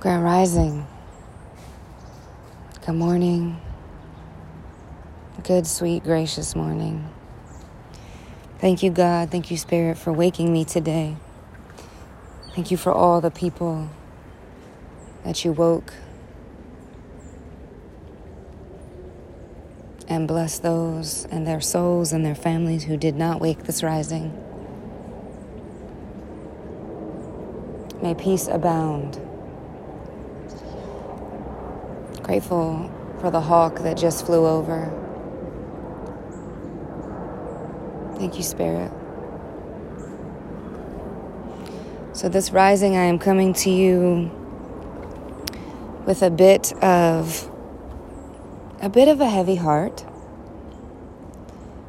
Grand Rising. Good morning. Good, sweet, gracious morning. Thank you, God. Thank you, Spirit, for waking me today. Thank you for all the people that you woke. And bless those and their souls and their families who did not wake this rising. May peace abound. Grateful for the hawk that just flew over. Thank you, Spirit. So, this rising, I am coming to you with a bit of a bit of a heavy heart.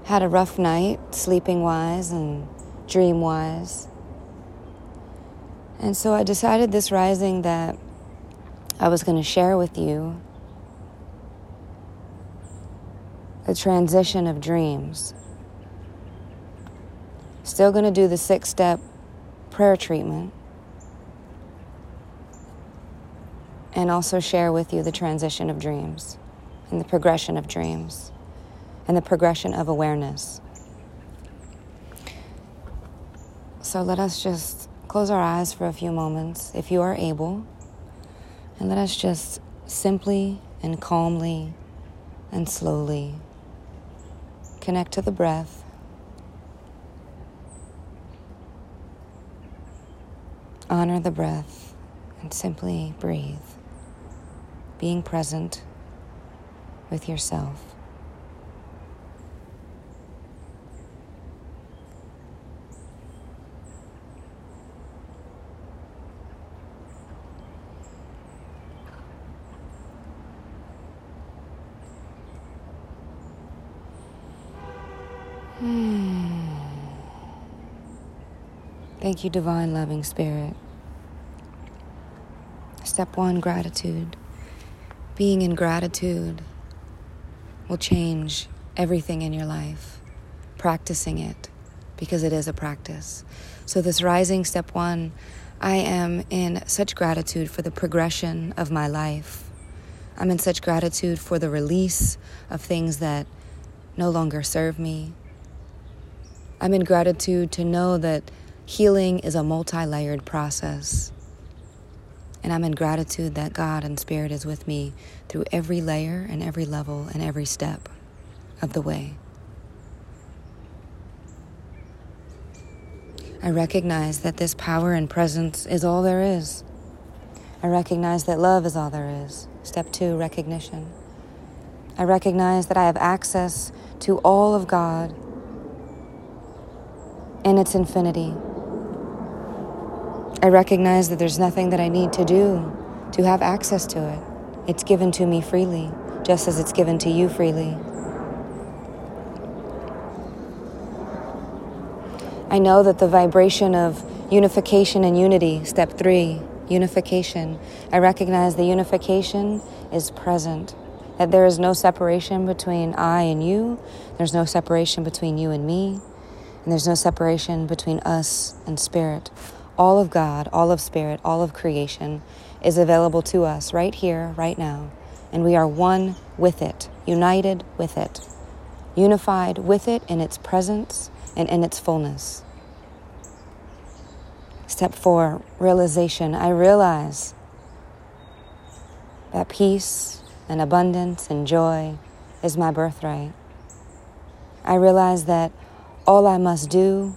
Had a rough night, sleeping wise and dream wise. And so I decided this rising that I was going to share with you the transition of dreams. Still going to do the six step prayer treatment. And also share with you the transition of dreams and the progression of dreams and the progression of awareness. So let us just close our eyes for a few moments, if you are able, and let us just simply and calmly and slowly Connect to the breath. Honor the breath and simply breathe, being present with yourself. Thank you, Divine Loving Spirit. Step one gratitude. Being in gratitude will change everything in your life. Practicing it, because it is a practice. So, this rising step one, I am in such gratitude for the progression of my life. I'm in such gratitude for the release of things that no longer serve me, I'm in gratitude to know that healing is a multi layered process. And I'm in gratitude that God and Spirit is with me through every layer and every level and every step of the way. I recognize that this power and presence is all there is. I recognize that love is all there is. Step two, recognition. I recognize that I have access to all of God in its infinity. I recognize that there's nothing that I need to do to have access to it. It's given to me freely, just as it's given to you freely. I know that the vibration of unification and unity, step three, unification, I recognize the unification is present. That there is no separation between I and you, there's no separation between you and me, and there's no separation between us and spirit. All of God, all of spirit, all of creation is available to us right here, right now. And we are one with it, united with it, unified with it in its presence and in its fullness. Step four, realization. I realize that peace and abundance and joy is my birthright. I realize that all I must do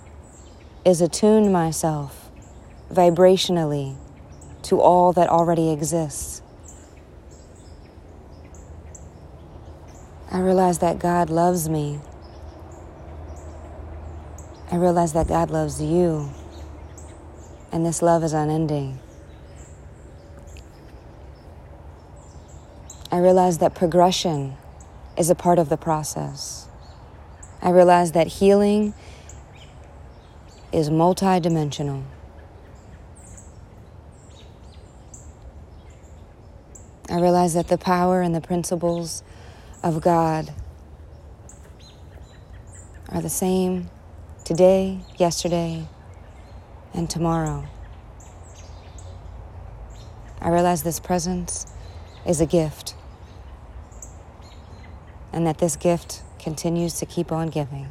is attune myself vibrationally to all that already exists. I realize that God loves me. I realize that God loves you. And this love is unending. I realize that progression is a part of the process. I realize that healing is multidimensional. I realize that the power and the principles of God are the same today, yesterday, and tomorrow. I realize this presence is a gift, and that this gift continues to keep on giving.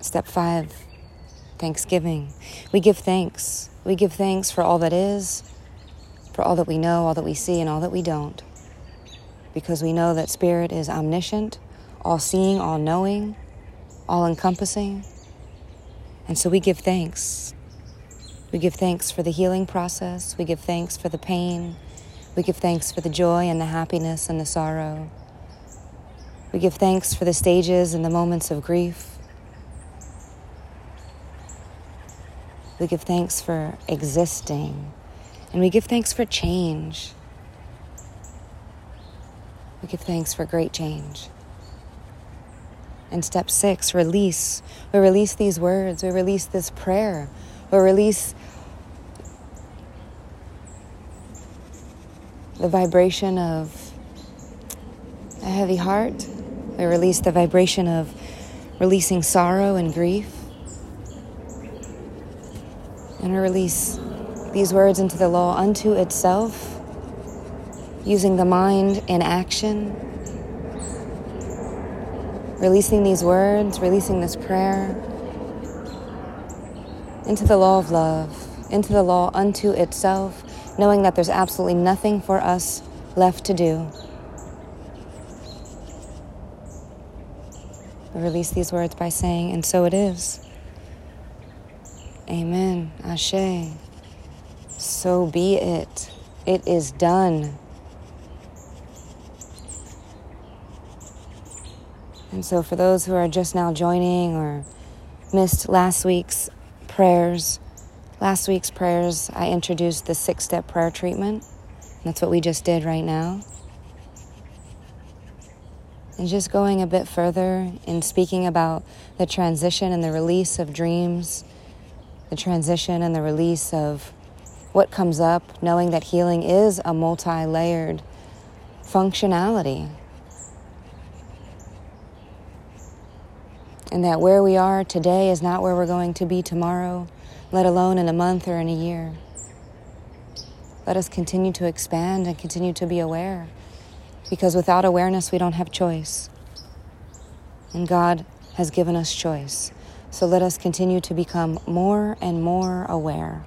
Step five Thanksgiving. We give thanks. We give thanks for all that is, for all that we know, all that we see, and all that we don't. Because we know that Spirit is omniscient, all seeing, all knowing, all encompassing. And so we give thanks. We give thanks for the healing process. We give thanks for the pain. We give thanks for the joy and the happiness and the sorrow. We give thanks for the stages and the moments of grief. We give thanks for existing. And we give thanks for change. We give thanks for great change. And step six, release. We release these words. We release this prayer. We release the vibration of a heavy heart. We release the vibration of releasing sorrow and grief and we release these words into the law unto itself, using the mind in action, releasing these words, releasing this prayer into the law of love, into the law unto itself, knowing that there's absolutely nothing for us left to do. release these words by saying, and so it is. Amen. Ashe. So be it. It is done. And so, for those who are just now joining or missed last week's prayers, last week's prayers, I introduced the six step prayer treatment. That's what we just did right now. And just going a bit further in speaking about the transition and the release of dreams the transition and the release of what comes up, knowing that healing is a multi layered functionality. And that where we are today is not where we're going to be tomorrow, let alone in a month or in a year. Let us continue to expand and continue to be aware. Because without awareness, we don't have choice. And God has given us choice. So let us continue to become more and more aware.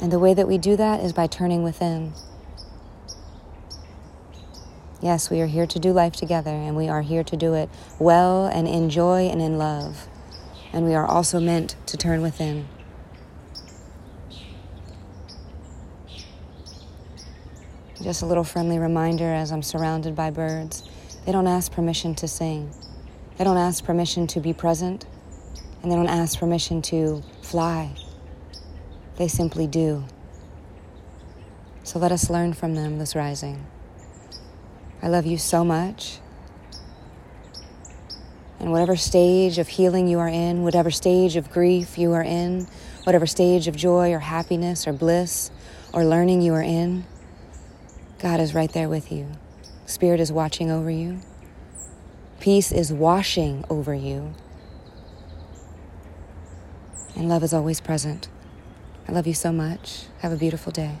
And the way that we do that is by turning within. Yes, we are here to do life together, and we are here to do it well and in joy and in love. And we are also meant to turn within. Just a little friendly reminder as I'm surrounded by birds. They don't ask permission to sing. They don't ask permission to be present, and they don't ask permission to fly. They simply do. So let us learn from them this rising. I love you so much. And whatever stage of healing you are in, whatever stage of grief you are in, whatever stage of joy or happiness or bliss or learning you are in, God is right there with you. Spirit is watching over you. Peace is washing over you. And love is always present. I love you so much. Have a beautiful day.